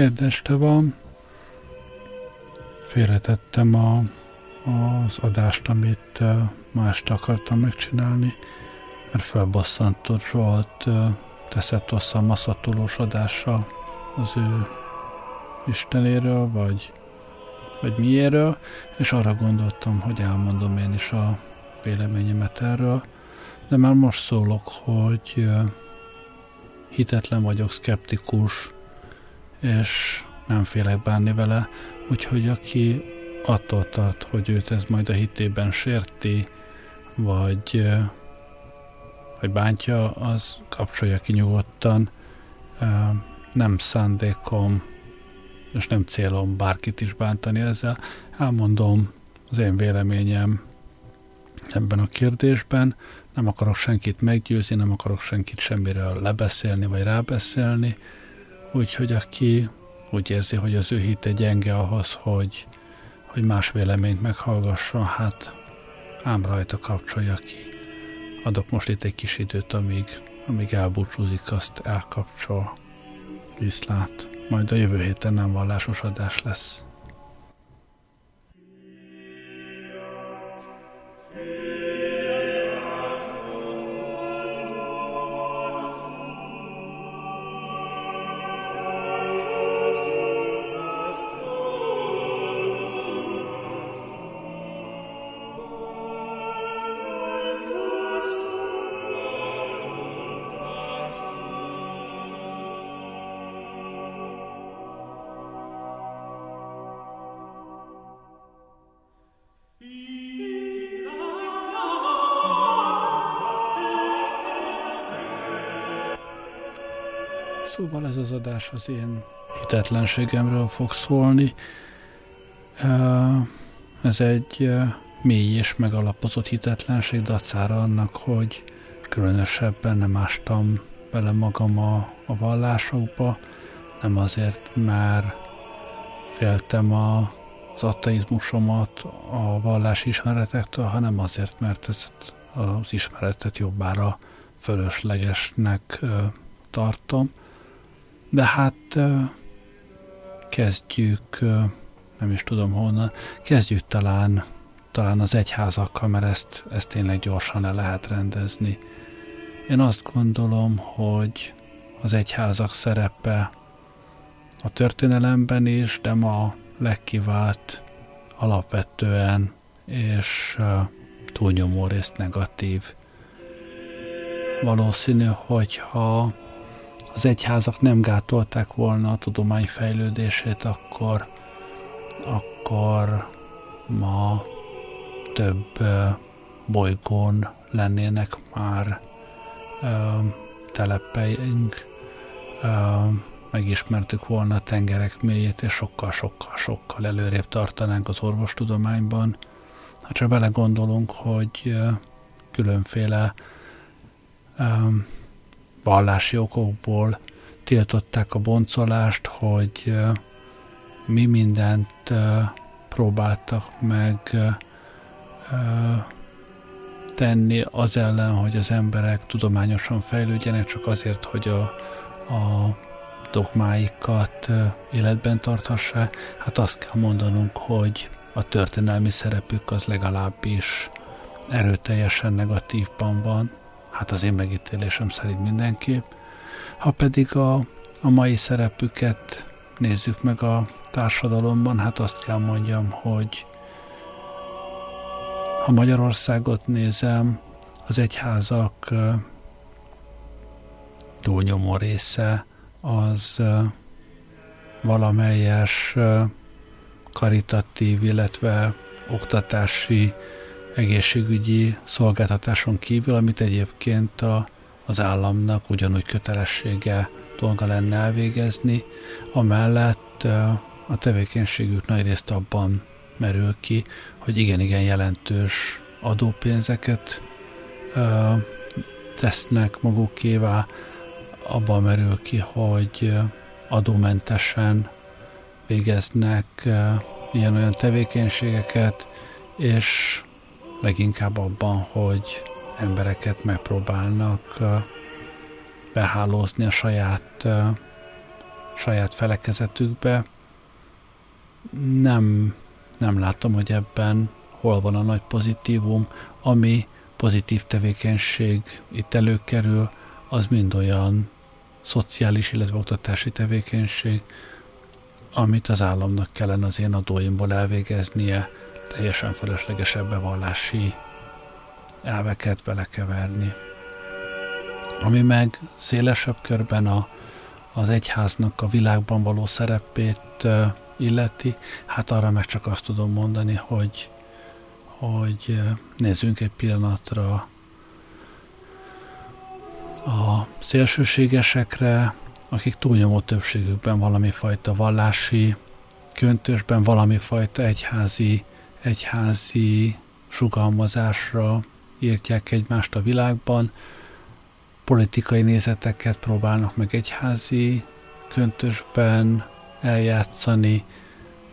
Kedd este van. Félretettem a, az adást, amit este akartam megcsinálni, mert felbosszantott Zsolt teszett össze a maszatolós adása az ő Istenéről, vagy, vagy miéről, és arra gondoltam, hogy elmondom én is a véleményemet erről, de már most szólok, hogy hitetlen vagyok, szkeptikus, és nem félek bánni vele, úgyhogy aki attól tart, hogy őt ez majd a hitében sérti, vagy, vagy bántja, az kapcsolja ki nyugodtan. Nem szándékom, és nem célom bárkit is bántani ezzel. Elmondom az én véleményem ebben a kérdésben. Nem akarok senkit meggyőzni, nem akarok senkit semmiről lebeszélni vagy rábeszélni, úgyhogy aki úgy érzi, hogy az ő hite gyenge ahhoz, hogy, hogy más véleményt meghallgasson, hát ám rajta kapcsolja ki. Adok most itt egy kis időt, amíg, amíg elbúcsúzik, azt elkapcsol. Viszlát. Majd a jövő héten nem vallásos adás lesz. Szóval ez az adás az én hitetlenségemről fog szólni. Ez egy mély és megalapozott hitetlenség dacára annak, hogy különösebben nem ástam bele magam a, a vallásokba, nem azért, mert féltem a, az ateizmusomat a vallási ismeretektől, hanem azért, mert ezt az ismeretet jobbára fölöslegesnek tartom. De hát kezdjük, nem is tudom honnan, kezdjük talán, talán az egyházakkal, mert ezt, ezt tényleg gyorsan le lehet rendezni. Én azt gondolom, hogy az egyházak szerepe a történelemben is, de ma legkivált alapvetően és túlnyomó részt negatív. Valószínű, hogyha az egyházak nem gátolták volna a tudomány fejlődését, akkor, akkor ma több bolygón lennének már telepeink, megismertük volna a tengerek mélyét, és sokkal-sokkal-sokkal előrébb tartanánk az orvostudományban. Hát csak belegondolunk, hogy különféle vallási okokból tiltották a boncolást, hogy mi mindent próbáltak meg tenni az ellen, hogy az emberek tudományosan fejlődjenek, csak azért, hogy a, a dogmáikat életben tarthassák. Hát azt kell mondanunk, hogy a történelmi szerepük az legalábbis erőteljesen negatívban van hát az én megítélésem szerint mindenképp. Ha pedig a, a mai szerepüket nézzük meg a társadalomban, hát azt kell mondjam, hogy ha Magyarországot nézem, az egyházak túlnyomó része az valamelyes karitatív, illetve oktatási egészségügyi szolgáltatáson kívül, amit egyébként a, az államnak ugyanúgy kötelessége dolga lenne elvégezni, amellett a tevékenységük nagy részt abban merül ki, hogy igen-igen jelentős adópénzeket ö, tesznek magukévá, abban merül ki, hogy adómentesen végeznek ilyen-olyan tevékenységeket, és leginkább abban, hogy embereket megpróbálnak behálózni a saját, saját felekezetükbe. Nem, nem látom, hogy ebben hol van a nagy pozitívum, ami pozitív tevékenység itt előkerül, az mind olyan szociális, illetve oktatási tevékenység, amit az államnak kellene az én adóimból elvégeznie, teljesen fölöslegesebb bevallási elveket belekeverni. Ami meg szélesebb körben a, az egyháznak a világban való szerepét illeti, hát arra meg csak azt tudom mondani, hogy, hogy nézzünk egy pillanatra a szélsőségesekre, akik túlnyomó többségükben valami fajta vallási köntösben, valami fajta egyházi, egyházi sugalmazásra írtják egymást a világban, politikai nézeteket próbálnak meg egyházi köntösben eljátszani,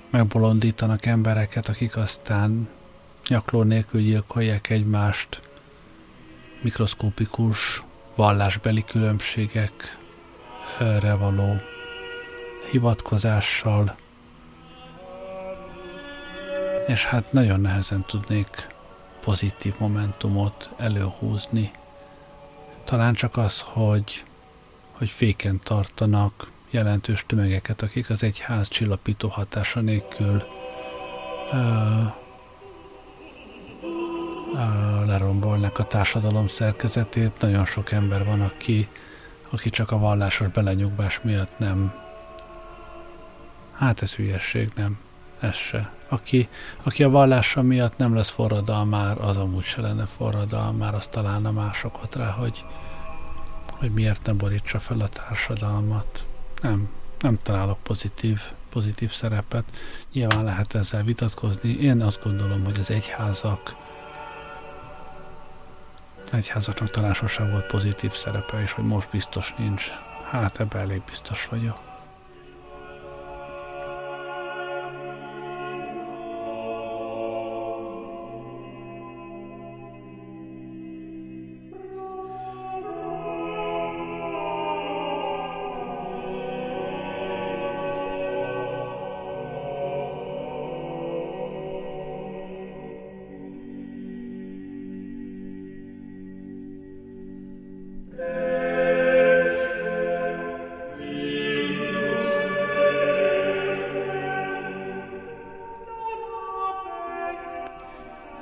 megbolondítanak embereket, akik aztán nyakló nélkül gyilkolják egymást, mikroszkópikus vallásbeli különbségekre való hivatkozással, és hát nagyon nehezen tudnék pozitív momentumot előhúzni. Talán csak az, hogy, hogy féken tartanak jelentős tömegeket, akik az egyház csillapító hatása nélkül uh, lerombolnak a társadalom szerkezetét. Nagyon sok ember van, aki, aki csak a vallásos belenyugvás miatt nem. Hát ez hülyesség, nem. Ez se. Aki, aki a vallása miatt nem lesz forradalmár, az amúgy se lenne forradalmár, az találna másokat rá, hogy, hogy miért nem borítsa fel a társadalmat. Nem, nem találok pozitív, pozitív szerepet. Nyilván lehet ezzel vitatkozni. Én azt gondolom, hogy az egyházak egyházaknak talán sosem volt pozitív szerepe, és hogy most biztos nincs. Hát ebben elég biztos vagyok.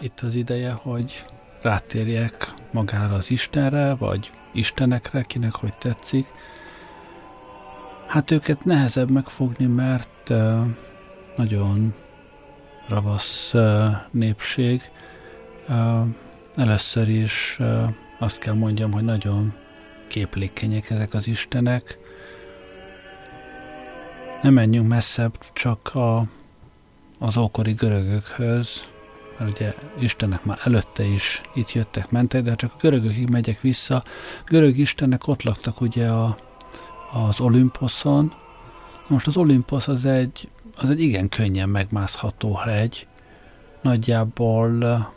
Itt az ideje, hogy rátérjek magára az Istenre, vagy Istenekre, kinek hogy tetszik. Hát őket nehezebb megfogni, mert nagyon ravasz népség. Először is azt kell mondjam, hogy nagyon képlékenyek ezek az istenek. Nem menjünk messzebb, csak a, az ókori görögökhöz, mert ugye Istenek már előtte is itt jöttek, mentek, de csak a görögökig megyek vissza. Görög istenek ott laktak ugye a, az Olimposzon. Most az Olimposz az egy, az egy igen könnyen megmászható hegy. Nagyjából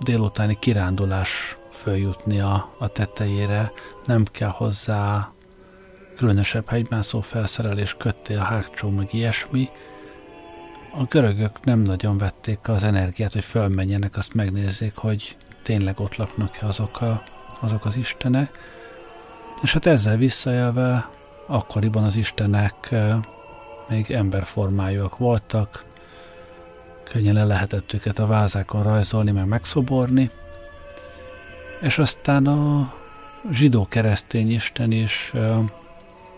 délutáni kirándulás följutni a, a tetejére, nem kell hozzá különösebb hegymászó felszerelés, köttél, hágcsó, meg ilyesmi, a görögök nem nagyon vették az energiát, hogy fölmenjenek, azt megnézzék, hogy tényleg ott laknak-e azok, a, azok az istenek. És hát ezzel visszajelve akkoriban az istenek még emberformájúak voltak, könnyen le lehetett őket a vázákon rajzolni, meg megszoborni, és aztán a zsidó-keresztény isten is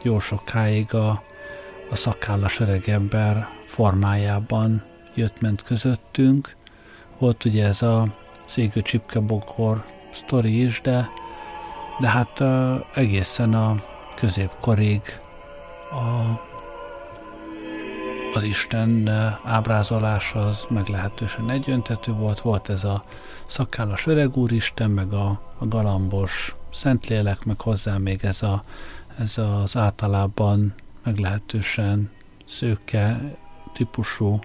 jó sokáig a, a szakállas öreg ember formájában jött-ment közöttünk. Volt ugye ez a szégő csipkebokor sztori is, de, de hát uh, egészen a középkorig a, az Isten ábrázolás az meglehetősen egyöntető volt. Volt ez a szakállas öreg úristen, meg a, a galambos szentlélek, meg hozzá még ez, a, ez az általában meglehetősen szőke típusú,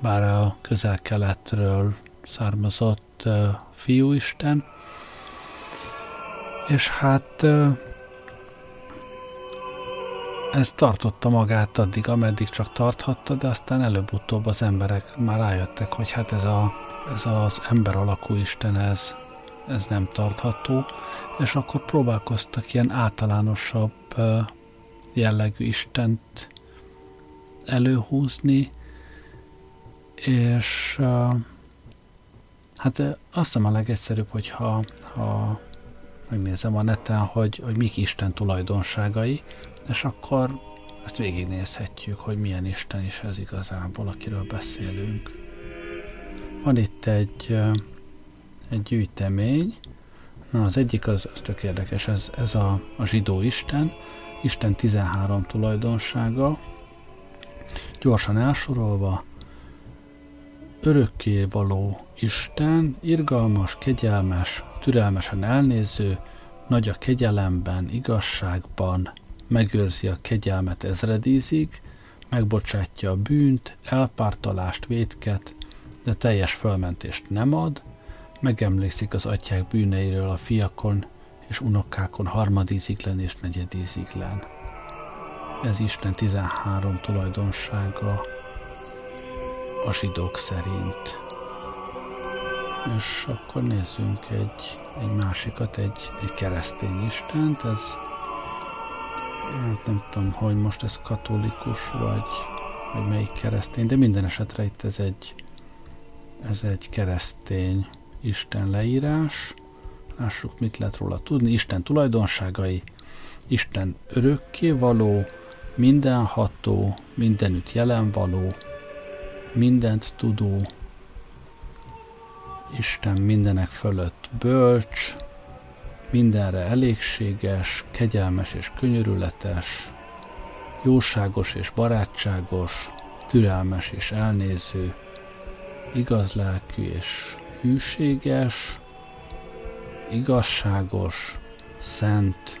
bár a közel-keletről származott uh, fiúisten, és hát uh, ez tartotta magát addig, ameddig csak tarthatta, de aztán előbb-utóbb az emberek már rájöttek, hogy hát ez, a, ez az ember alakú Isten, ez, ez nem tartható, és akkor próbálkoztak ilyen általánosabb jellegű Istent előhúzni, és hát azt hiszem a legegyszerűbb, hogyha ha megnézem a neten, hogy, hogy mik Isten tulajdonságai, és akkor ezt végignézhetjük, hogy milyen Isten is ez igazából, akiről beszélünk. Van itt egy, egy gyűjtemény, Na, az egyik az, az tök érdekes, ez, ez a, a zsidó Isten, Isten 13 tulajdonsága, gyorsan elsorolva, örökké való Isten, irgalmas, kegyelmes, türelmesen elnéző, nagy a kegyelemben, igazságban, megőrzi a kegyelmet ezredízig, megbocsátja a bűnt, elpártalást, vétket, de teljes fölmentést nem ad, megemlékszik az atyák bűneiről a fiakon és unokákon harmadíziglen és negyedíziglen. Ez Isten 13 tulajdonsága a zsidók szerint. És akkor nézzünk egy, egy másikat, egy, egy keresztény Istent, ez hát nem tudom, hogy most ez katolikus, vagy, vagy melyik keresztény, de minden esetre itt ez egy, ez egy keresztény Isten leírás. Lássuk, mit lehet róla tudni. Isten tulajdonságai, Isten örökké való, mindenható, mindenütt jelen való, mindent tudó, Isten mindenek fölött bölcs, mindenre elégséges, kegyelmes és könyörületes, jóságos és barátságos, türelmes és elnéző, igazlelkű és hűséges, igazságos, szent,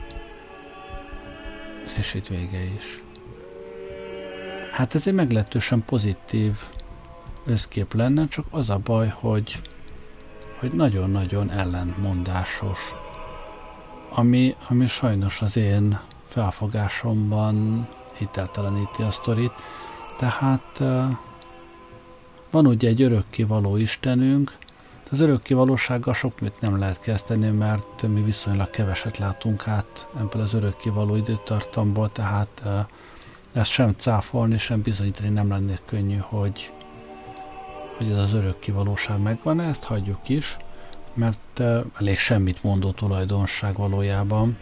és itt vége is. Hát ez egy meglehetősen pozitív összkép lenne, csak az a baj, hogy, hogy nagyon-nagyon ellentmondásos. Ami, ami sajnos az én felfogásomban hitelteleníti a sztorit. Tehát van ugye egy örökké való Istenünk, az örökké valósággal sok mit nem lehet kezdeni, mert mi viszonylag keveset látunk át ebből az örökké való időtartamból, tehát ezt sem cáfolni, sem bizonyítani nem lenne könnyű, hogy, hogy ez az örökké valóság megvan, ezt hagyjuk is, mert elég semmit mondó tulajdonság valójában.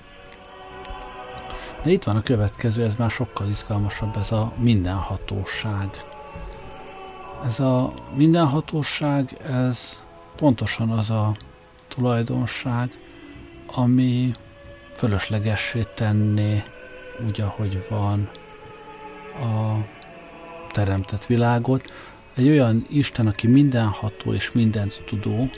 De itt van a következő, ez már sokkal izgalmasabb, ez a mindenhatóság. Ez a mindenhatóság, ez pontosan az a tulajdonság, ami fölöslegessé tenné úgy, ahogy van a teremtett világot. Egy olyan Isten, aki mindenható és mindent tudó,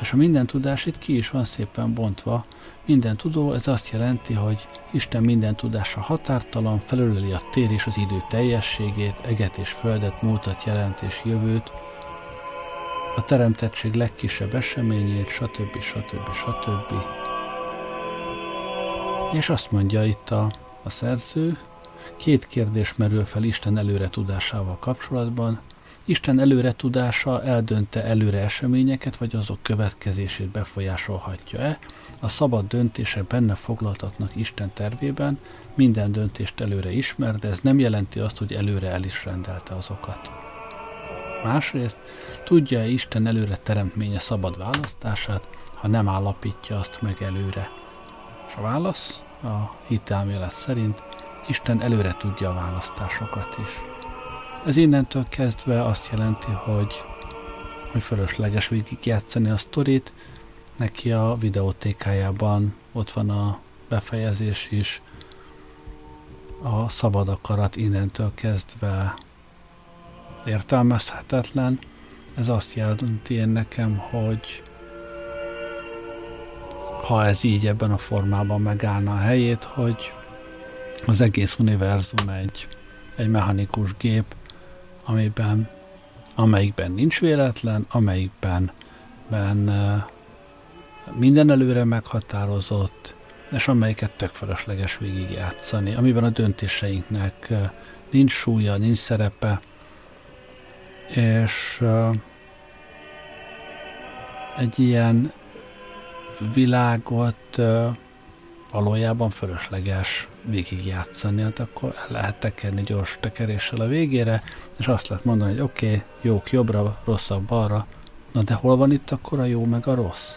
és a minden tudás itt ki is van szépen bontva. Minden tudó, ez azt jelenti, hogy Isten minden tudása határtalan, felüleli a tér és az idő teljességét, eget és földet, múltat, jelent és jövőt, a teremtettség legkisebb eseményét, stb. stb. stb. És azt mondja itt a, a szerző, két kérdés merül fel Isten előre tudásával kapcsolatban. Isten előre tudása eldönte előre eseményeket, vagy azok következését befolyásolhatja-e? A szabad döntése benne foglaltatnak Isten tervében, minden döntést előre ismer, de ez nem jelenti azt, hogy előre el is rendelte azokat. Másrészt, tudja-e Isten előre teremtménye szabad választását, ha nem állapítja azt meg előre? És a válasz a hitelmélet szerint Isten előre tudja a választásokat is. Ez innentől kezdve azt jelenti, hogy, hogy fölösleges végigjátszani a sztorit, neki a videótékájában ott van a befejezés is, a szabad akarat innentől kezdve értelmezhetetlen. Ez azt jelenti én nekem, hogy ha ez így ebben a formában megállna a helyét, hogy az egész univerzum egy, egy mechanikus gép, amiben, amelyikben nincs véletlen, amelyikben ben, minden előre meghatározott, és amelyiket tök felesleges végigjátszani, amiben a döntéseinknek nincs súlya, nincs szerepe, és egy ilyen világot valójában fölösleges végigjátszani, hát akkor el lehet tekerni gyors tekeréssel a végére, és azt lehet mondani, hogy oké, okay, jók jobbra, rosszabb balra, na de hol van itt akkor a jó meg a rossz?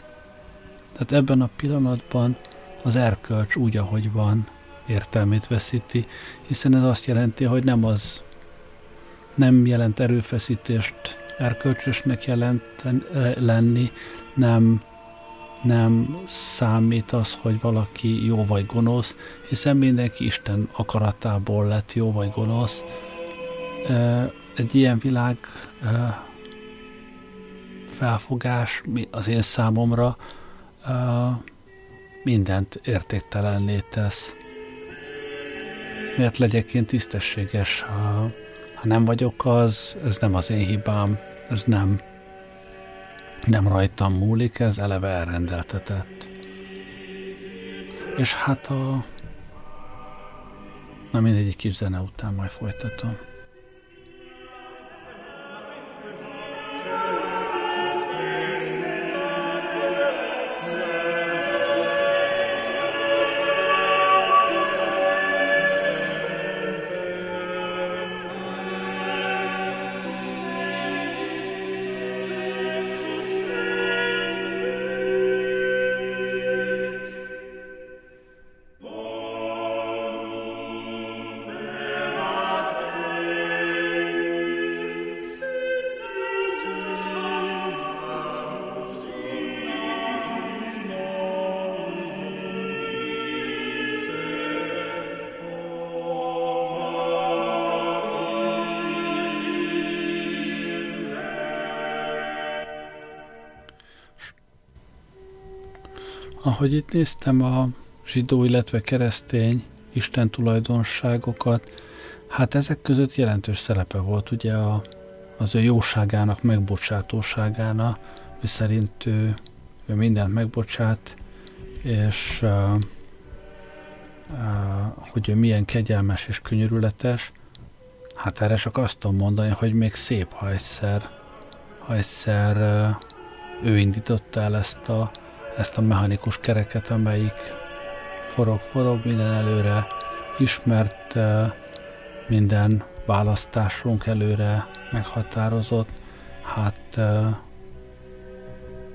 Tehát ebben a pillanatban az erkölcs úgy, ahogy van, értelmét veszíti, hiszen ez azt jelenti, hogy nem az nem jelent erőfeszítést erkölcsösnek jelent lenni, nem, nem számít az, hogy valaki jó vagy gonosz, hiszen mindenki Isten akaratából lett jó vagy gonosz. Egy ilyen világ felfogás az én számomra mindent értéktelenné tesz. Miért legyek én tisztességes, ha, ha nem vagyok az, ez nem az én hibám, ez nem, nem rajtam múlik, ez eleve elrendeltetett. És hát a... Na mindegy, egy kis zene után majd folytatom. Ahogy itt néztem a zsidó, illetve keresztény Isten tulajdonságokat, hát ezek között jelentős szerepe volt ugye a, az ő jóságának, megbocsátóságának, mi szerint ő, ő mindent megbocsát, és uh, uh, hogy ő milyen kegyelmes és könyörületes, hát erre csak azt tudom mondani, hogy még szép, ha egyszer, ha egyszer uh, ő indította el ezt a ezt a mechanikus kereket, amelyik forog, forog minden előre, ismert minden választásunk előre meghatározott, hát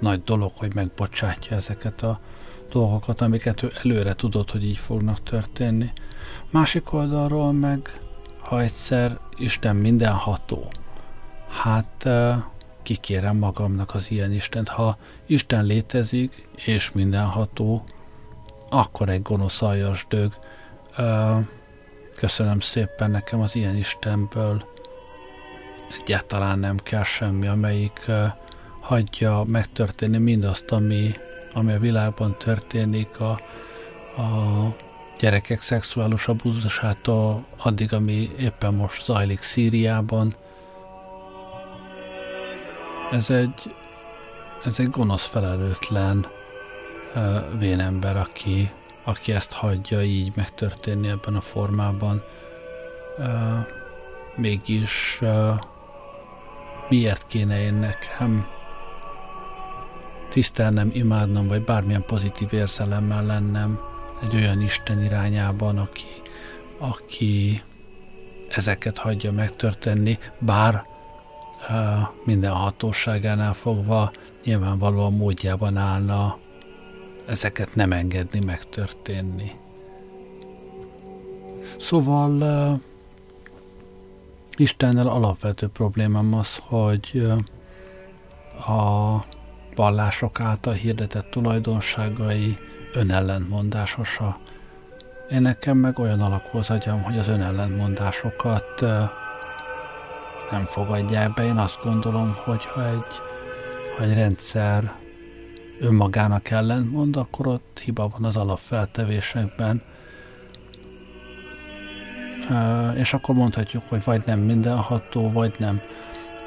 nagy dolog, hogy megbocsátja ezeket a dolgokat, amiket ő előre tudott, hogy így fognak történni. Másik oldalról meg, ha egyszer Isten mindenható, hát kikérem magamnak az ilyen Istent. Ha Isten létezik, és mindenható, akkor egy gonosz aljas dög. Köszönöm szépen nekem az ilyen Istenből. Egyáltalán nem kell semmi, amelyik hagyja megtörténni mindazt, ami, ami a világban történik, a, a gyerekek szexuális abúzusától addig, ami éppen most zajlik Szíriában, ez egy, ez egy gonosz felelőtlen uh, vénember, aki, aki ezt hagyja így megtörténni ebben a formában. Uh, mégis uh, miért kéne én nekem tisztelnem, imádnom, vagy bármilyen pozitív érzelemmel lennem egy olyan Isten irányában, aki, aki ezeket hagyja megtörténni, bár minden hatóságánál fogva nyilvánvalóan módjában állna ezeket nem engedni megtörténni. Szóval uh, Istennel alapvető problémám az, hogy a vallások által hirdetett tulajdonságai önellentmondásosa. Én nekem meg olyan alakú az agyam, hogy az önellentmondásokat uh, nem fogadják be. Én azt gondolom, hogy ha egy, ha egy rendszer önmagának ellentmond, akkor ott hiba van az alapfeltevésekben. És akkor mondhatjuk, hogy vagy nem mindenható, vagy nem,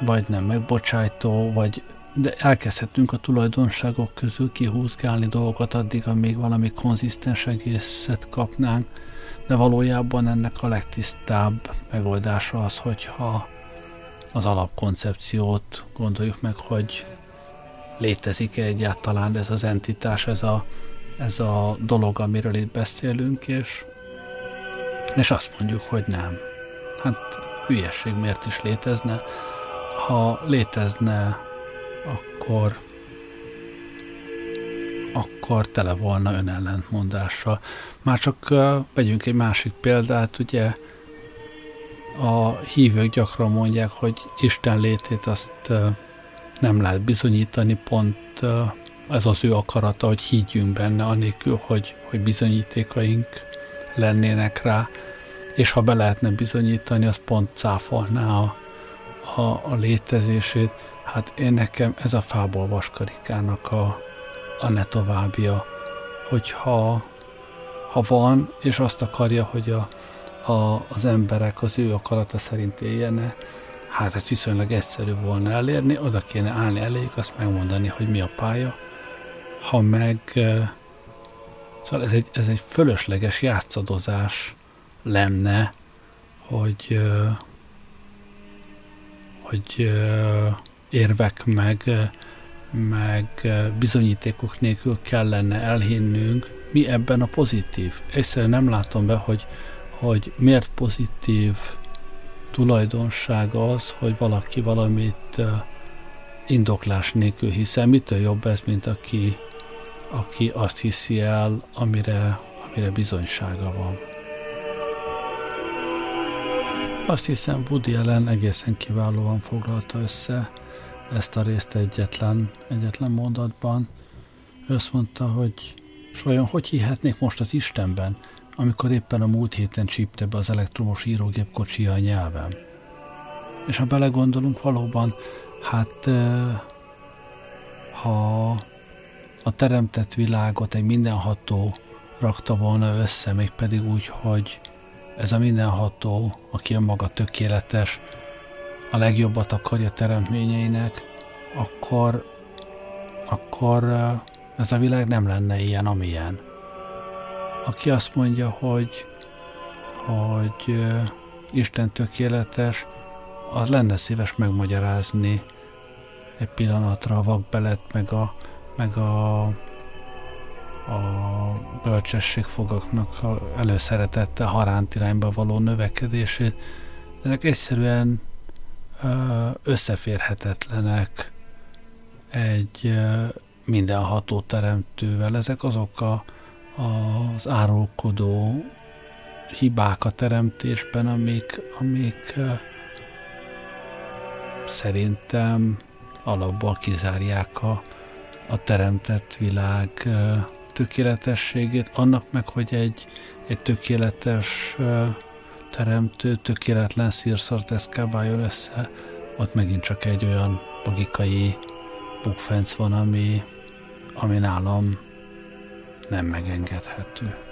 vagy nem megbocsájtó, vagy de elkezdhetünk a tulajdonságok közül kihúzgálni dolgokat addig, amíg valami konzisztens egészet kapnánk, de valójában ennek a legtisztább megoldása az, hogyha az alapkoncepciót gondoljuk meg, hogy létezik-e egyáltalán ez az entitás, ez a, ez a dolog, amiről itt beszélünk, és, és azt mondjuk, hogy nem. Hát hülyeség miért is létezne. Ha létezne, akkor akkor tele volna önellentmondással. Már csak uh, vegyünk egy másik példát, ugye a hívők gyakran mondják, hogy Isten létét azt nem lehet bizonyítani, pont ez az ő akarata, hogy higgyünk benne, anélkül, hogy, hogy bizonyítékaink lennének rá, és ha be lehetne bizonyítani, az pont cáfolná a, a, a létezését. Hát én nekem ez a fából vaskarikának a, a ne továbbja, hogyha ha van, és azt akarja, hogy a, a, az emberek az ő akarata szerint éljenek, hát ez viszonylag egyszerű volna elérni, oda kéne állni eléjük, azt megmondani, hogy mi a pálya, ha meg szóval ez egy, ez egy fölösleges játszadozás lenne, hogy hogy érvek meg, meg bizonyítékok nélkül kellene elhinnünk, mi ebben a pozitív. Egyszerűen nem látom be, hogy, hogy miért pozitív tulajdonság az, hogy valaki valamit indoklás nélkül hiszen. Mitől jobb ez, mint aki, aki azt hiszi el, amire, amire bizonysága van. Azt hiszem Woody Allen egészen kiválóan foglalta össze ezt a részt egyetlen, egyetlen mondatban. Ő azt mondta, hogy és vajon hogy hihetnék most az Istenben, amikor éppen a múlt héten csípte be az elektromos írógép kocsia a nyelvem? És ha belegondolunk, valóban, hát ha a teremtett világot egy mindenható rakta volna össze, még pedig úgy, hogy ez a mindenható, aki önmaga tökéletes, a legjobbat akarja teremtményeinek, akkor, akkor ez a világ nem lenne ilyen, amilyen. Aki azt mondja, hogy, hogy Isten tökéletes, az lenne szíves megmagyarázni egy pillanatra a vakbelet, meg a, meg a, a bölcsességfogaknak előszeretette haránt irányba való növekedését. Ennek egyszerűen összeférhetetlenek egy mindenható teremtővel. Ezek azok a, az árulkodó hibák a teremtésben, amik, amik szerintem alapból kizárják a, a teremtett világ tökéletességét, annak meg, hogy egy, egy tökéletes teremtő, tökéletlen szírszart eszkábáljon össze, ott megint csak egy olyan logikai bukfenc van, ami, ami nálam nem megengedhető.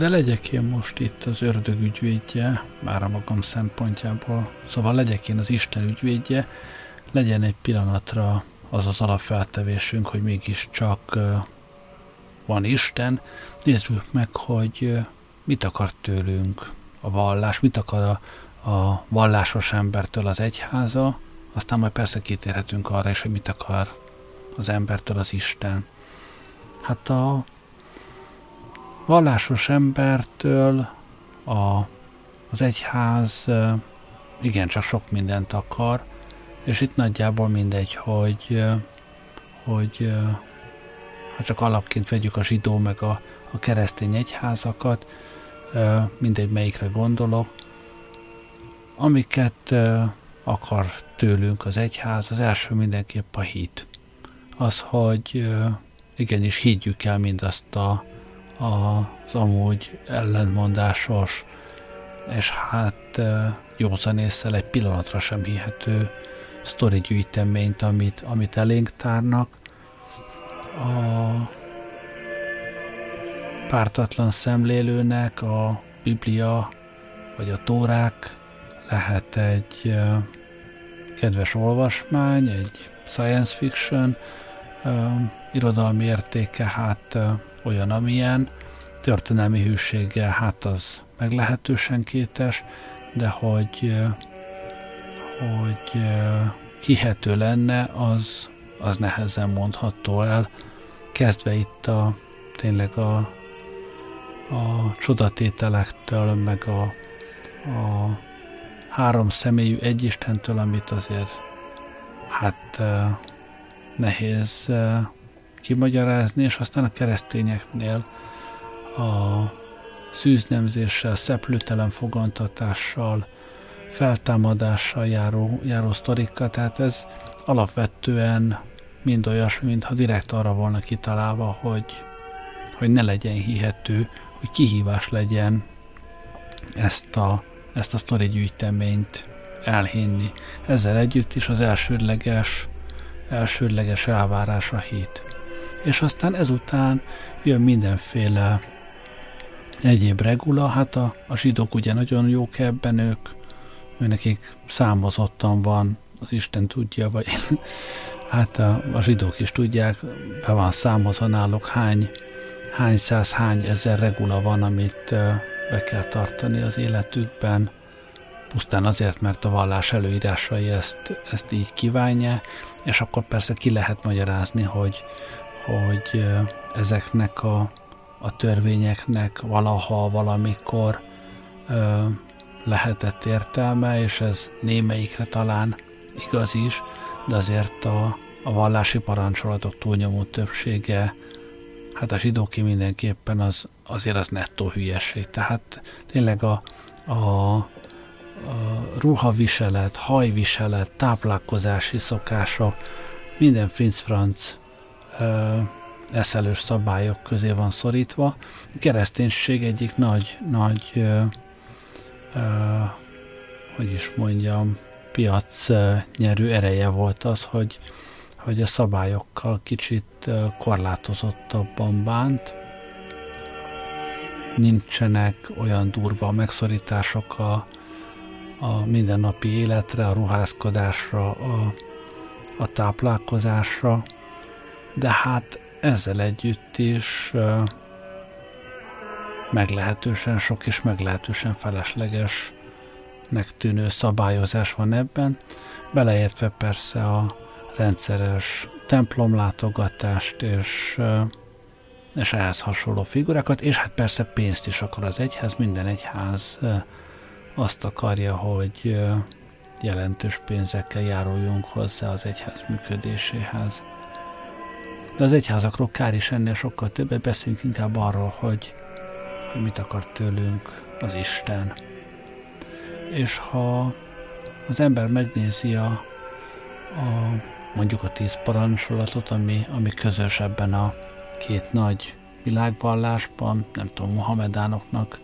De legyek én most itt az ördög ügyvédje, már a magam szempontjából, szóval legyek én az Isten ügyvédje, legyen egy pillanatra az az alapfeltevésünk, hogy mégiscsak van Isten, nézzük meg, hogy mit akar tőlünk a vallás, mit akar a, a vallásos embertől az egyháza, aztán majd persze kitérhetünk arra is, hogy mit akar az embertől az Isten. Hát a vallásos embertől a, az egyház igen, csak sok mindent akar, és itt nagyjából mindegy, hogy, hogy ha csak alapként vegyük a zsidó meg a, a keresztény egyházakat, mindegy melyikre gondolok, amiket akar tőlünk az egyház, az első mindenképp a hit. Az, hogy igenis higgyük el mindazt a, az amúgy ellentmondásos, és hát józanésszel egy pillanatra sem hihető sztori gyűjteményt, amit, amit elénk tárnak. A pártatlan szemlélőnek a Biblia vagy a Tórák lehet egy kedves olvasmány, egy science fiction, irodalmi értéke hát olyan, amilyen, történelmi hűséggel hát az meglehetősen kétes, de hogy, hogy hihető lenne, az, az nehezen mondható el, kezdve itt a tényleg a, a csodatételektől, meg a, a három személyű egyistentől, amit azért hát nehéz kimagyarázni, és aztán a keresztényeknél a szűznemzéssel, szeplőtelen fogantatással, feltámadással járó, járó sztorikkal, tehát ez alapvetően mind olyasmi, mintha direkt arra volna kitalálva, hogy, hogy ne legyen hihető, hogy kihívás legyen ezt a, ezt a sztori gyűjteményt elhinni. Ezzel együtt is az elsődleges, elsődleges elvárás a hit. És aztán ezután jön mindenféle egyéb regula, hát a, a zsidók ugye nagyon jók ebben, ők, nekik számozottan van, az Isten tudja, vagy hát a, a zsidók is tudják, be van számozva náluk hány, hány száz, hány ezer regula van, amit be kell tartani az életükben, pusztán azért, mert a vallás előírásai ezt, ezt így kívánja, és akkor persze ki lehet magyarázni, hogy, hogy ezeknek a, a törvényeknek valaha, valamikor ö, lehetett értelme, és ez némelyikre talán igaz is, de azért a, a vallási parancsolatok túlnyomó többsége, hát a zsidóki mindenképpen az, azért az nettó hülyeség. Tehát tényleg a, a, a ruhaviselet, hajviselet, táplálkozási szokások, minden Franz eszelős szabályok közé van szorítva. A kereszténység egyik nagy, nagy ö, ö, hogy is mondjam, piac nyerő ereje volt az, hogy, hogy a szabályokkal kicsit korlátozottabban bánt. Nincsenek olyan durva megszorítások a, a mindennapi életre, a ruházkodásra, a, a táplálkozásra, de hát ezzel együtt is meglehetősen sok és meglehetősen felesleges megtűnő szabályozás van ebben, beleértve persze a rendszeres templomlátogatást és, és ehhez hasonló figurákat, és hát persze pénzt is akar az egyház, minden egyház azt akarja, hogy jelentős pénzekkel járuljunk hozzá az egyház működéséhez. De az egyházakról kár is ennél sokkal többet beszélünk inkább arról, hogy, hogy mit akar tőlünk az Isten. És ha az ember megnézi a, a mondjuk a tíz parancsolatot, ami, ami közös ebben a két nagy világvallásban, nem tudom, Muhammedánoknak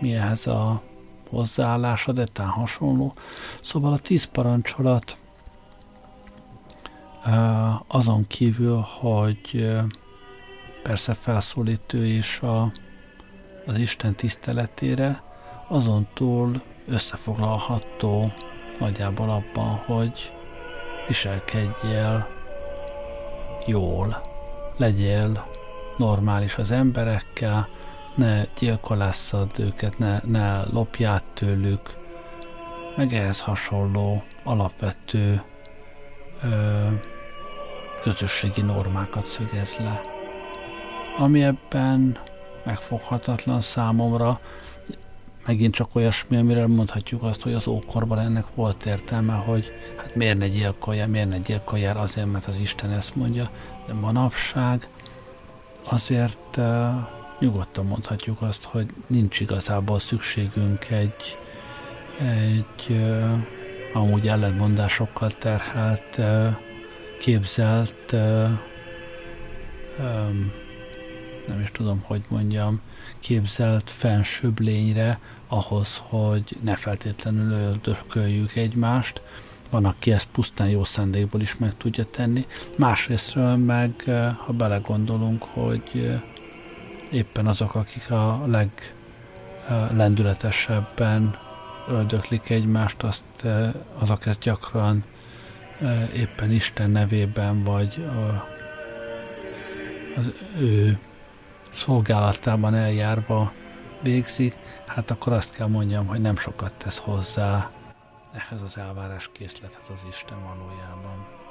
mi ehhez a hozzáállása, de talán hasonló. Szóval a tíz parancsolat azon kívül, hogy persze felszólítő is a, az Isten tiszteletére, azon túl összefoglalható nagyjából abban, hogy viselkedjél jól, legyél normális az emberekkel, ne gyilkolásszad őket, ne, ne lopját tőlük, meg ehhez hasonló alapvető közösségi normákat szögez le. Ami ebben megfoghatatlan számomra, megint csak olyasmi, amire mondhatjuk azt, hogy az ókorban ennek volt értelme, hogy hát miért ne gyilkolja, miért ne gyilkolja, azért, mert az Isten ezt mondja, de manapság azért uh, nyugodtan mondhatjuk azt, hogy nincs igazából szükségünk egy, egy uh, amúgy ellentmondásokkal terhelt, uh, képzelt, nem is tudom, hogy mondjam, képzelt fensőbb lényre ahhoz, hogy ne feltétlenül öldököljük egymást. Van, aki ezt pusztán jó szándékból is meg tudja tenni. Másrésztről meg, ha belegondolunk, hogy éppen azok, akik a leglendületesebben öldöklik egymást, azt, azok ezt gyakran éppen Isten nevében, vagy az ő szolgálatában eljárva végzik, hát akkor azt kell mondjam, hogy nem sokat tesz hozzá ehhez az elvárás készlethez az Isten valójában.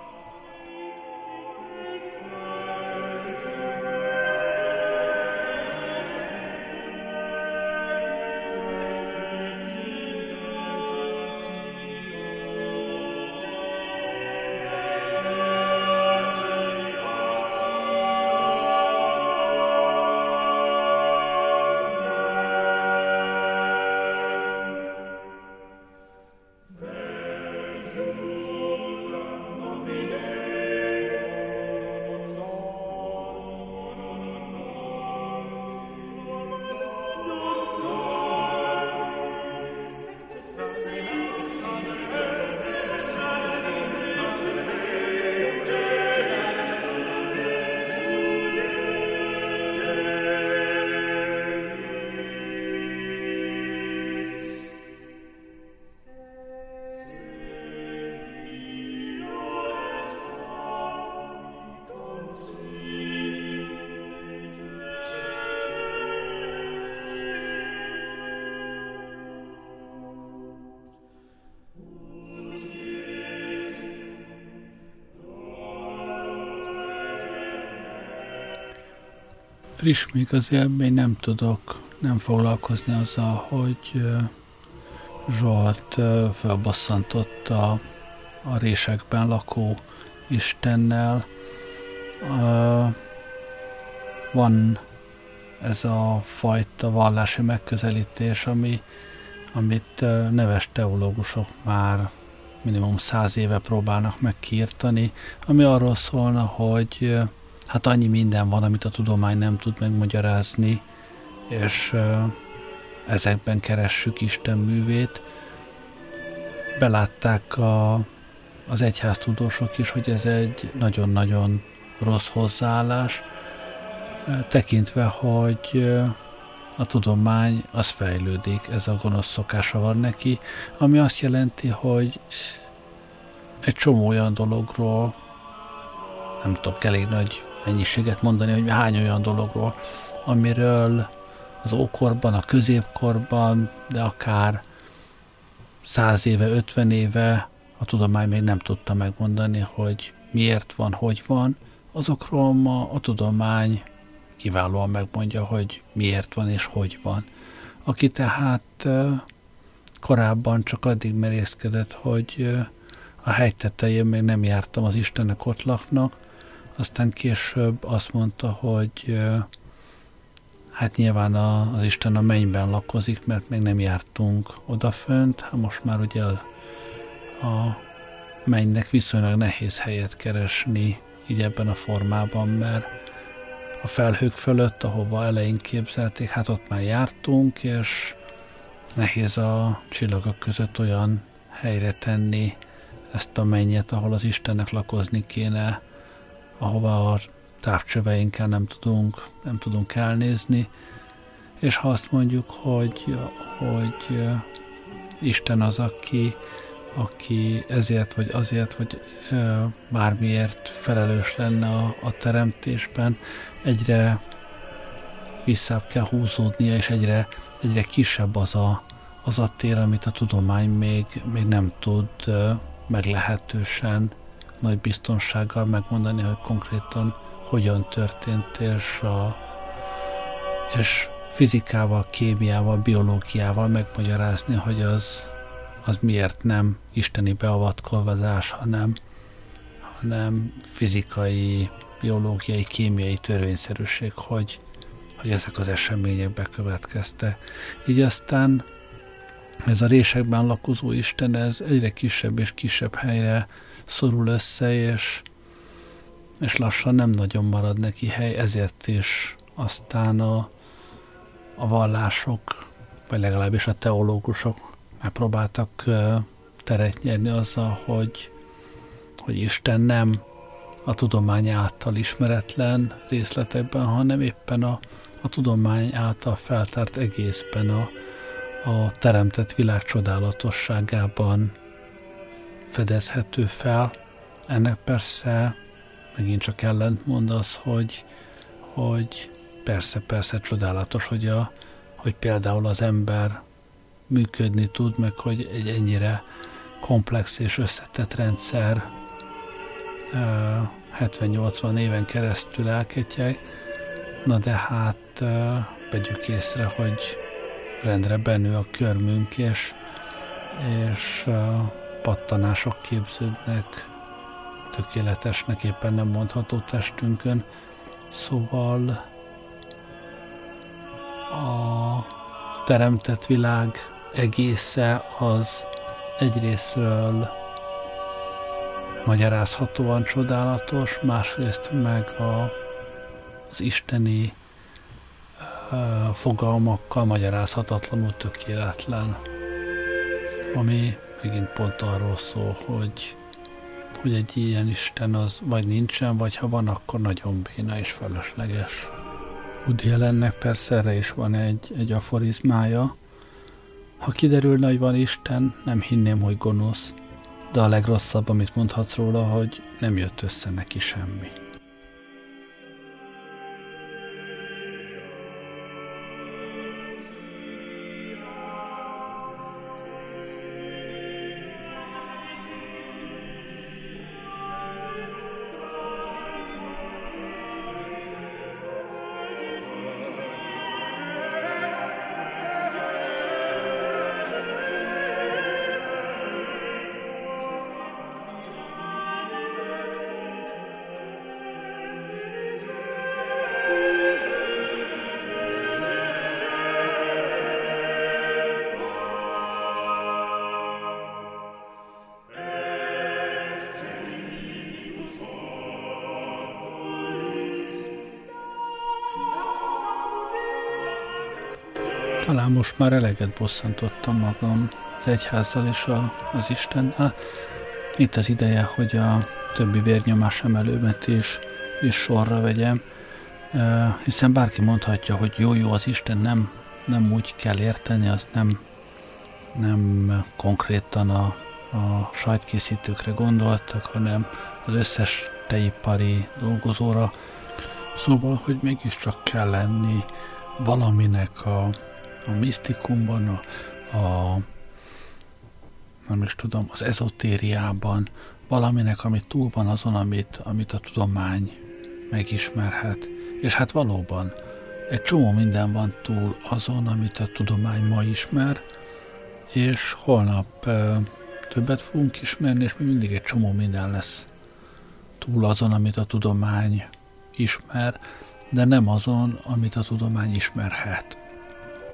Friss még azért még nem tudok nem foglalkozni azzal, hogy Zsolt felbasszantott a, a résekben lakó Istennel. Van ez a fajta vallási megközelítés, ami, amit neves teológusok már minimum száz éve próbálnak megkiirtani, ami arról szólna, hogy hát annyi minden van, amit a tudomány nem tud megmagyarázni, és ezekben keressük Isten művét. Belátták a, az egyháztudósok is, hogy ez egy nagyon-nagyon rossz hozzáállás, tekintve, hogy a tudomány az fejlődik, ez a gonosz szokása van neki, ami azt jelenti, hogy egy csomó olyan dologról, nem tudok elég nagy mennyiséget mondani, hogy hány olyan dologról, amiről az ókorban, a középkorban, de akár száz éve, ötven éve a tudomány még nem tudta megmondani, hogy miért van, hogy van. Azokról ma a tudomány kiválóan megmondja, hogy miért van és hogy van. Aki tehát korábban csak addig merészkedett, hogy a hegy tetején még nem jártam, az Istenek ott laknak, aztán később azt mondta, hogy hát nyilván a, az Isten a mennyben lakozik, mert még nem jártunk odafönt, hát most már ugye a, a mennynek viszonylag nehéz helyet keresni így ebben a formában, mert a felhők fölött, ahova elején képzelték, hát ott már jártunk, és nehéz a csillagok között olyan helyre tenni ezt a mennyet, ahol az Istennek lakozni kéne, ahova a távcsöveinkkel nem tudunk, nem tudunk elnézni, És ha azt mondjuk, hogy, hogy Isten az, aki, aki ezért vagy azért, vagy bármiért felelős lenne a, a teremtésben, egyre visszább kell húzódnia, és egyre, egyre kisebb az a, az a tér, amit a tudomány még, még nem tud meglehetősen nagy biztonsággal megmondani, hogy konkrétan hogyan történt, és, a, és fizikával, kémiával, biológiával megmagyarázni, hogy az, az miért nem isteni beavatkozás, hanem, hanem fizikai, biológiai, kémiai törvényszerűség, hogy, hogy ezek az események bekövetkezte. Így aztán ez a résekben lakozó Isten, ez egyre kisebb és kisebb helyre szorul össze, és, és lassan nem nagyon marad neki hely, ezért is aztán a, a vallások, vagy legalábbis a teológusok megpróbáltak teret nyerni azzal, hogy, hogy Isten nem a tudomány által ismeretlen részletekben, hanem éppen a, a tudomány által feltárt egészben, a, a teremtett világ csodálatosságában fedezhető fel. Ennek persze megint csak ellentmond az, hogy, hogy persze, persze csodálatos, hogy, a, hogy például az ember működni tud, meg hogy egy ennyire komplex és összetett rendszer 70-80 éven keresztül elketjek. Na de hát vegyük észre, hogy rendre benő a körmünk, és, és pattanások képződnek tökéletesnek éppen nem mondható testünkön. Szóval a teremtett világ egésze az egyrésztről magyarázhatóan csodálatos, másrészt meg a, az isteni fogalmakkal magyarázhatatlanul tökéletlen, ami megint pont arról szól, hogy, hogy egy ilyen Isten az vagy nincsen, vagy ha van, akkor nagyon béna és fölösleges. Woody Allennek persze erre is van egy, egy aforizmája. Ha kiderülne, hogy van Isten, nem hinném, hogy gonosz, de a legrosszabb, amit mondhatsz róla, hogy nem jött össze neki semmi. Már eleget bosszantottam magam az egyházzal és a, az Istennel. Itt az ideje, hogy a többi vérnyomás emelőmet is, is sorra vegyem, hiszen bárki mondhatja, hogy jó-jó, az Isten nem, nem úgy kell érteni, azt nem, nem konkrétan a, a sajtkészítőkre gondoltak, hanem az összes teipari dolgozóra. Szóval, hogy mégiscsak kell lenni valaminek a, a misztikumban, a, a nem is tudom, az ezotériában, valaminek, ami túl van azon, amit, amit a tudomány megismerhet. És hát valóban, egy csomó minden van túl azon, amit a tudomány ma ismer, és holnap e, többet fogunk ismerni, és még mindig egy csomó minden lesz túl azon, amit a tudomány ismer, de nem azon, amit a tudomány ismerhet.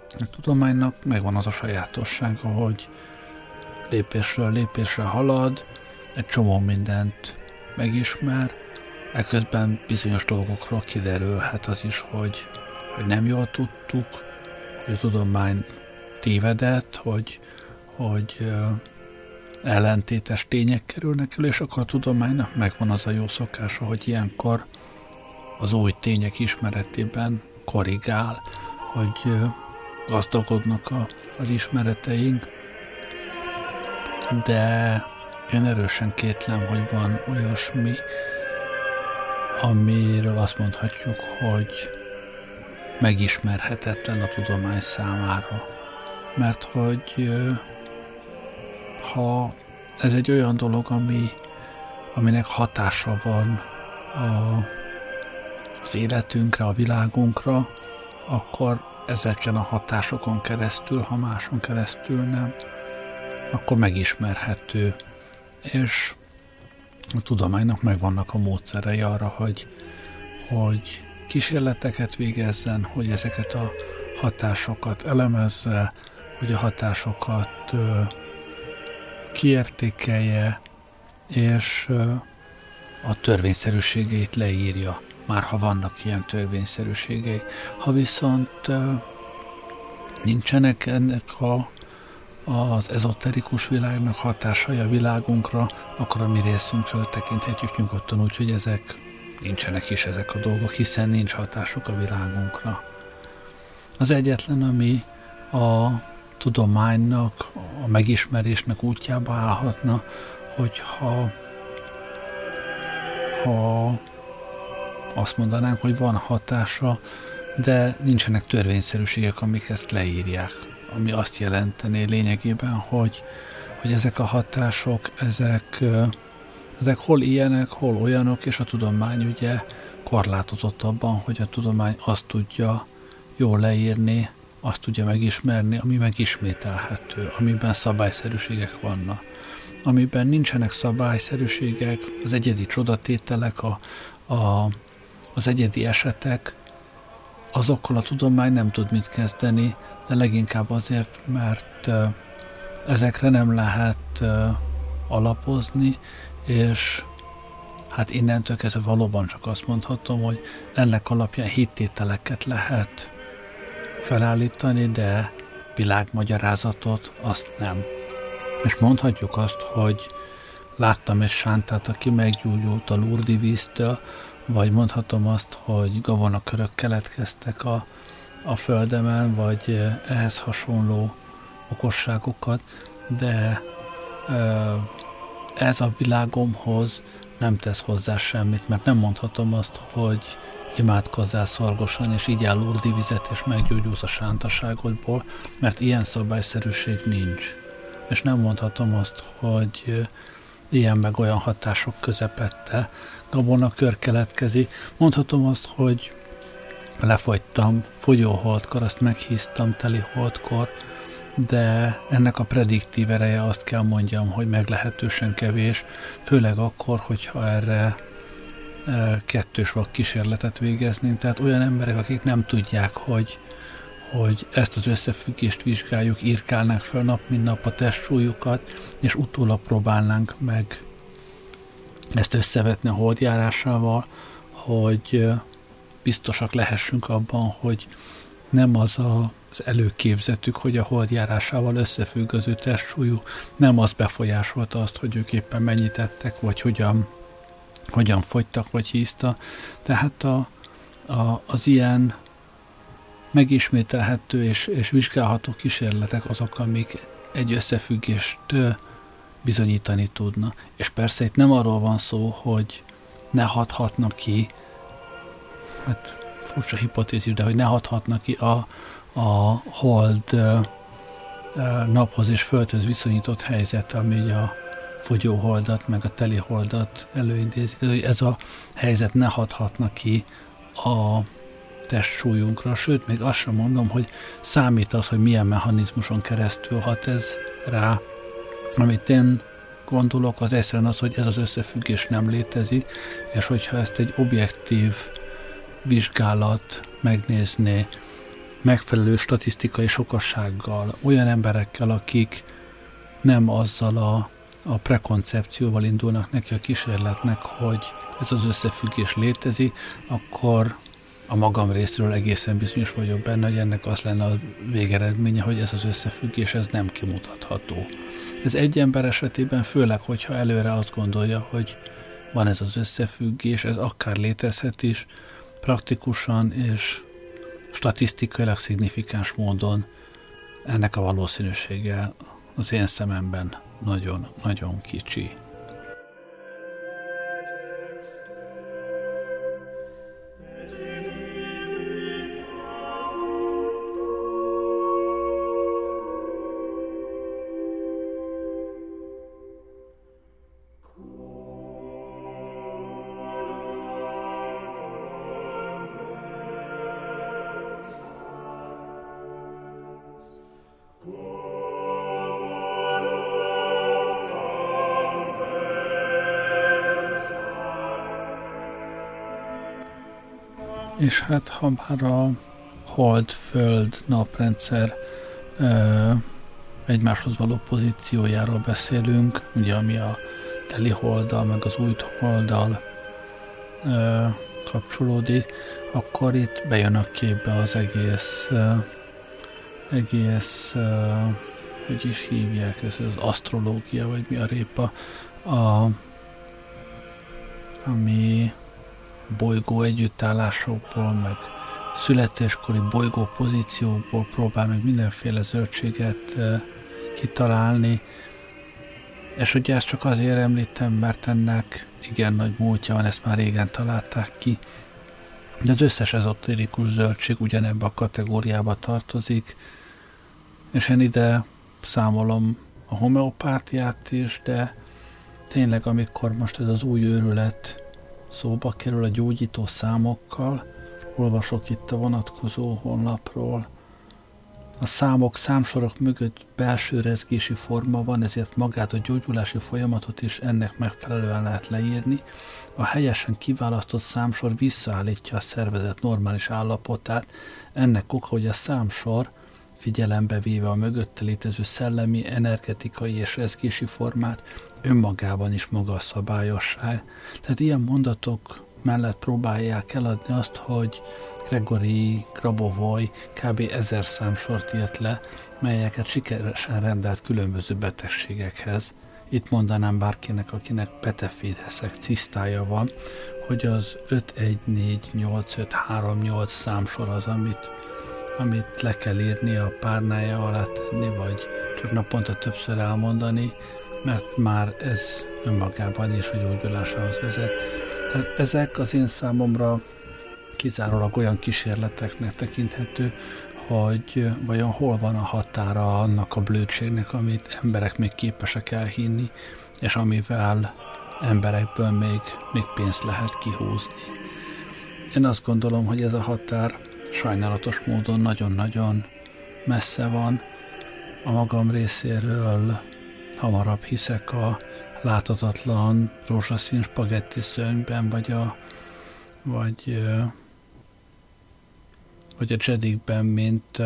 A tudománynak megvan az a sajátossága, hogy lépésről lépésre halad, egy csomó mindent megismer, ekközben bizonyos dolgokról kiderülhet az is, hogy, hogy nem jól tudtuk, hogy a tudomány tévedett, hogy, hogy ellentétes tények kerülnek elő, és akkor a tudománynak megvan az a jó szokása, hogy ilyenkor az új tények ismeretében korrigál, hogy gazdagodnak a, az ismereteink, de én erősen kétlem, hogy van olyasmi, amiről azt mondhatjuk, hogy megismerhetetlen a tudomány számára. Mert hogy ha ez egy olyan dolog, ami, aminek hatása van a, az életünkre, a világunkra, akkor ezeken a hatásokon keresztül, ha máson keresztül nem, akkor megismerhető. És a tudománynak megvannak a módszerei arra, hogy, hogy kísérleteket végezzen, hogy ezeket a hatásokat elemezze, hogy a hatásokat ö, kiértékelje, és ö, a törvényszerűségeit leírja, már ha vannak ilyen törvényszerűségei. Ha viszont nincsenek ennek a az ezoterikus világnak hatásai a világunkra, akkor a mi részünkről tekinthetjük nyugodtan úgy, hogy ezek nincsenek is ezek a dolgok, hiszen nincs hatásuk a világunkra. Az egyetlen, ami a tudománynak, a megismerésnek útjába állhatna, hogyha ha azt mondanánk, hogy van hatása, de nincsenek törvényszerűségek, amik ezt leírják ami azt jelenteni lényegében, hogy, hogy ezek a hatások, ezek, ezek hol ilyenek, hol olyanok, és a tudomány ugye korlátozott abban, hogy a tudomány azt tudja jól leírni, azt tudja megismerni, ami megismételhető, amiben szabályszerűségek vannak. Amiben nincsenek szabályszerűségek, az egyedi csodatételek, a, a, az egyedi esetek, azokkal a tudomány nem tud mit kezdeni, de leginkább azért, mert ezekre nem lehet alapozni, és hát innentől kezdve valóban csak azt mondhatom, hogy ennek alapján hittételeket lehet felállítani, de világmagyarázatot azt nem. És mondhatjuk azt, hogy láttam egy sántát, aki meggyógyult a lurdi víztől, vagy mondhatom azt, hogy gavonakörök keletkeztek a a földemen, vagy ehhez hasonló okosságokat, de ez a világomhoz nem tesz hozzá semmit, mert nem mondhatom azt, hogy imádkozzál szorgosan, és így áll urdi vizet, és meggyógyulsz a sántaságodból, mert ilyen szabályszerűség nincs. És nem mondhatom azt, hogy ilyen meg olyan hatások közepette gabona kör keletkezik. Mondhatom azt, hogy lefogytam, fogyóholdkor, azt meghíztam teli holdkor, de ennek a prediktív ereje azt kell mondjam, hogy meglehetősen kevés, főleg akkor, hogyha erre e, kettős vak kísérletet végezni. Tehát olyan emberek, akik nem tudják, hogy, hogy ezt az összefüggést vizsgáljuk, írkálnánk fel nap, mint nap a testsúlyukat, és utólag próbálnánk meg ezt összevetni a holdjárásával, hogy biztosak lehessünk abban, hogy nem az a, az előképzetük, hogy a holdjárásával összefügg az ő testsúlyú, nem az befolyásolta azt, hogy ők éppen mennyit ettek, vagy hogyan, hogyan fogytak, vagy hízta. Tehát a, a, az ilyen megismételhető és, és vizsgálható kísérletek azok, amik egy összefüggést bizonyítani tudna. És persze itt nem arról van szó, hogy ne hathatnak ki hát furcsa hipotézis, de hogy ne hathatnak ki a, a hold naphoz és földhöz viszonyított helyzet, ami a fogyóholdat, meg a teliholdat előidézi. De hogy ez a helyzet ne hathatna ki a testsúlyunkra, sőt, még azt sem mondom, hogy számít az, hogy milyen mechanizmuson keresztül hat ez rá. Amit én gondolok, az egyszerűen az, hogy ez az összefüggés nem létezik, és hogyha ezt egy objektív vizsgálat megnézni megfelelő statisztikai sokassággal, olyan emberekkel, akik nem azzal a, a prekoncepcióval indulnak neki a kísérletnek, hogy ez az összefüggés létezik, akkor a magam részéről egészen bizonyos vagyok benne, hogy ennek az lenne a végeredménye, hogy ez az összefüggés ez nem kimutatható. Ez egy ember esetében főleg, hogyha előre azt gondolja, hogy van ez az összefüggés, ez akár létezhet is, praktikusan és statisztikailag szignifikáns módon ennek a valószínűsége az én szememben nagyon-nagyon kicsi. És hát ha már a hold-föld naprendszer ö, egymáshoz való pozíciójáról beszélünk, ugye ami a teli holdal, meg az új holdal ö, kapcsolódik, akkor itt bejön a képbe az egész ö, egész ö, hogy is hívják ez az asztrológia, vagy mi a répa, a, ami bolygó együttállásokból, meg születéskori bolygó pozíciókból próbál meg mindenféle zöldséget kitalálni, és ugye ezt csak azért említem, mert ennek igen nagy múltja van, ezt már régen találták ki, de az összes ezotérikus zöldség ugyanebbe a kategóriába tartozik, és én ide számolom a homeopátiát is, de tényleg amikor most ez az új őrület szóba kerül a gyógyító számokkal, olvasok itt a vonatkozó honlapról, a számok, számsorok mögött belső rezgési forma van, ezért magát a gyógyulási folyamatot is ennek megfelelően lehet leírni. A helyesen kiválasztott számsor visszaállítja a szervezet normális állapotát. Ennek oka, hogy a számsor figyelembe véve a mögötte létező szellemi, energetikai és rezgési formát, önmagában is maga a szabályosság. Tehát ilyen mondatok mellett próbálják eladni azt, hogy Gregory Grabovoi kb. ezer számsort írt le, melyeket sikeresen rendelt különböző betegségekhez. Itt mondanám bárkinek, akinek petefédeszek cisztája van, hogy az 5148538 számsor az, amit amit le kell írni a párnája alá tenni, vagy csak naponta többször elmondani, mert már ez önmagában is a gyógyulásához vezet. Tehát ezek az én számomra kizárólag olyan kísérleteknek tekinthető, hogy vajon hol van a határa annak a blödségnek, amit emberek még képesek elhinni, és amivel emberekből még, még pénzt lehet kihúzni. Én azt gondolom, hogy ez a határ sajnálatos módon nagyon-nagyon messze van. A magam részéről hamarabb hiszek a láthatatlan rózsaszín spagetti szönyben, vagy a vagy, vagy a Jedikben, mint,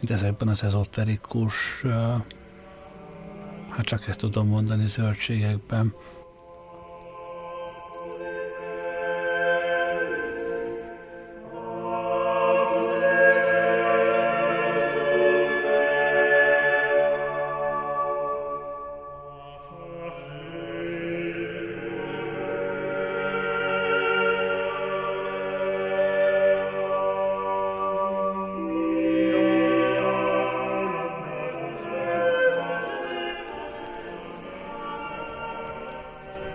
mint ezekben az ezoterikus, hát csak ezt tudom mondani, zöldségekben.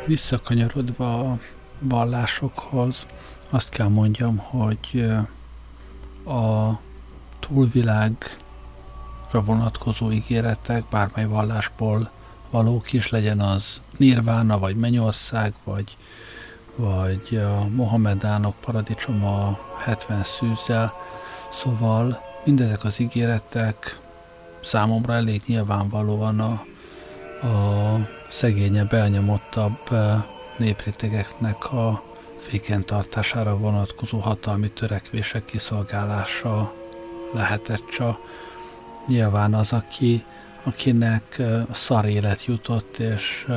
Visszakanyarodva a vallásokhoz, azt kell mondjam, hogy a túlvilágra vonatkozó ígéretek, bármely vallásból valók is, legyen az Nirvána, vagy Mennyország, vagy, vagy a Mohamedánok paradicsoma 70 szűzzel, szóval mindezek az ígéretek számomra elég nyilvánvalóan a, a szegényebb, elnyomottabb néprétegeknek a féken tartására vonatkozó hatalmi törekvések kiszolgálása lehetett csak. Nyilván az, aki, akinek szar élet jutott, és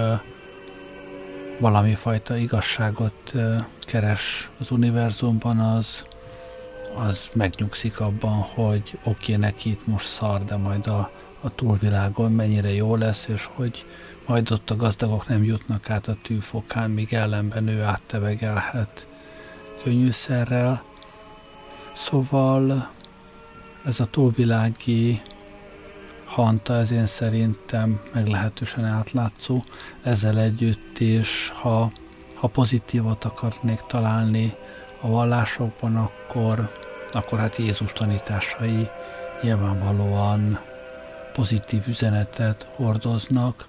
valami fajta igazságot keres az univerzumban, az, az megnyugszik abban, hogy oké, okay, neki itt most szar, de majd a, a túlvilágon mennyire jó lesz, és hogy majd ott a gazdagok nem jutnak át a tűfokán, míg ellenben ő áttevegelhet könnyűszerrel. Szóval ez a túlvilági hanta, ez én szerintem meglehetősen átlátszó. Ezzel együtt is, ha, ha pozitívat akarnék találni a vallásokban, akkor, akkor hát Jézus tanításai nyilvánvalóan pozitív üzenetet hordoznak,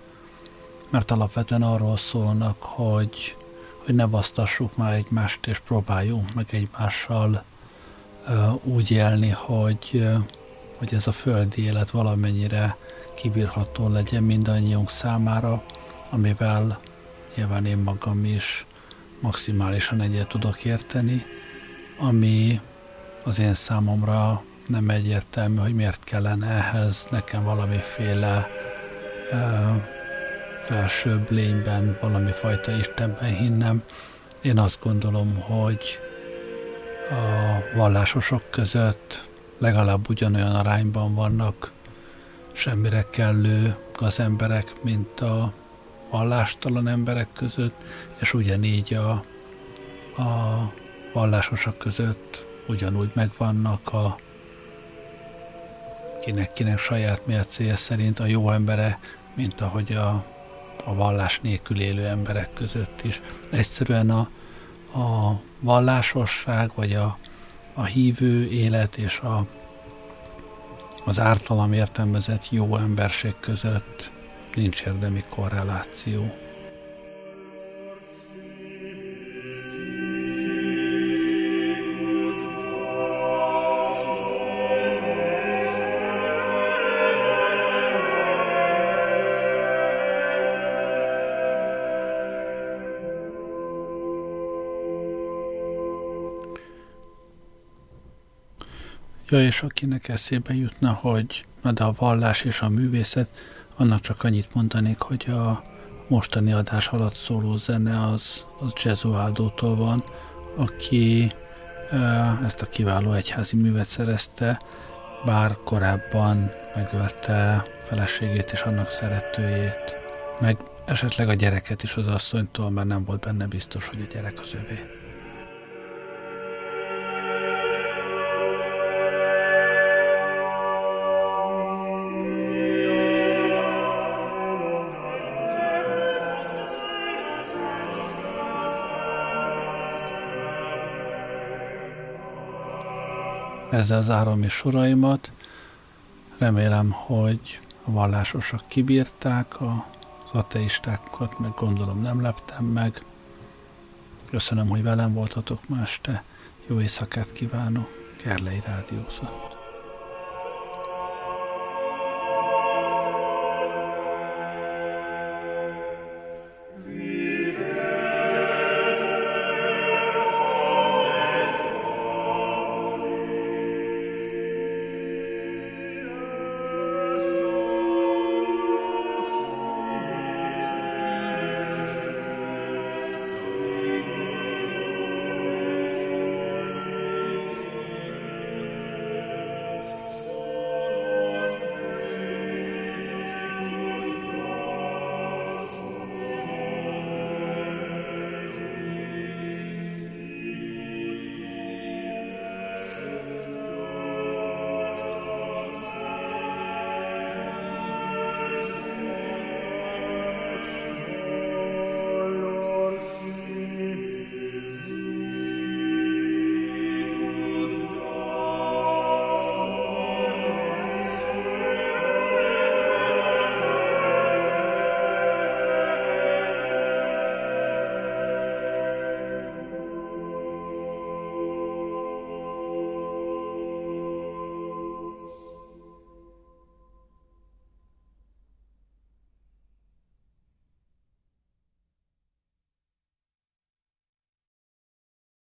mert alapvetően arról szólnak, hogy, hogy ne basztassuk már egymást, és próbáljunk meg egymással uh, úgy élni, hogy, uh, hogy ez a földi élet valamennyire kibírható legyen mindannyiunk számára, amivel nyilván én magam is maximálisan egyet tudok érteni, ami az én számomra nem egyértelmű, hogy miért kellene ehhez nekem valamiféle uh, felsőbb lényben, valami fajta Istenben hinnem. Én azt gondolom, hogy a vallásosok között legalább ugyanolyan arányban vannak semmire kellő gazemberek, mint a vallástalan emberek között, és ugyanígy a, a vallásosok között ugyanúgy megvannak a kinek-kinek saját mércéje szerint a jó embere, mint ahogy a, a vallás nélkül élő emberek között is. Egyszerűen a, a vallásosság, vagy a, a hívő élet és a, az ártalam értelmezett jó emberség között nincs érdemi korreláció. Ja, és akinek eszébe jutna, hogy na de a vallás és a művészet, annak csak annyit mondanék, hogy a mostani adás alatt szóló zene az, az Gesualdo-tól van, aki ezt a kiváló egyházi művet szerezte, bár korábban megölte feleségét és annak szeretőjét, meg esetleg a gyereket is az asszonytól, mert nem volt benne biztos, hogy a gyerek az övé. Ezzel zárom is soraimat. Remélem, hogy a vallásosok kibírták, az ateistákat meg gondolom nem leptem meg. Köszönöm, hogy velem voltatok ma este. Jó éjszakát kívánok. Gerlei Rádiózott.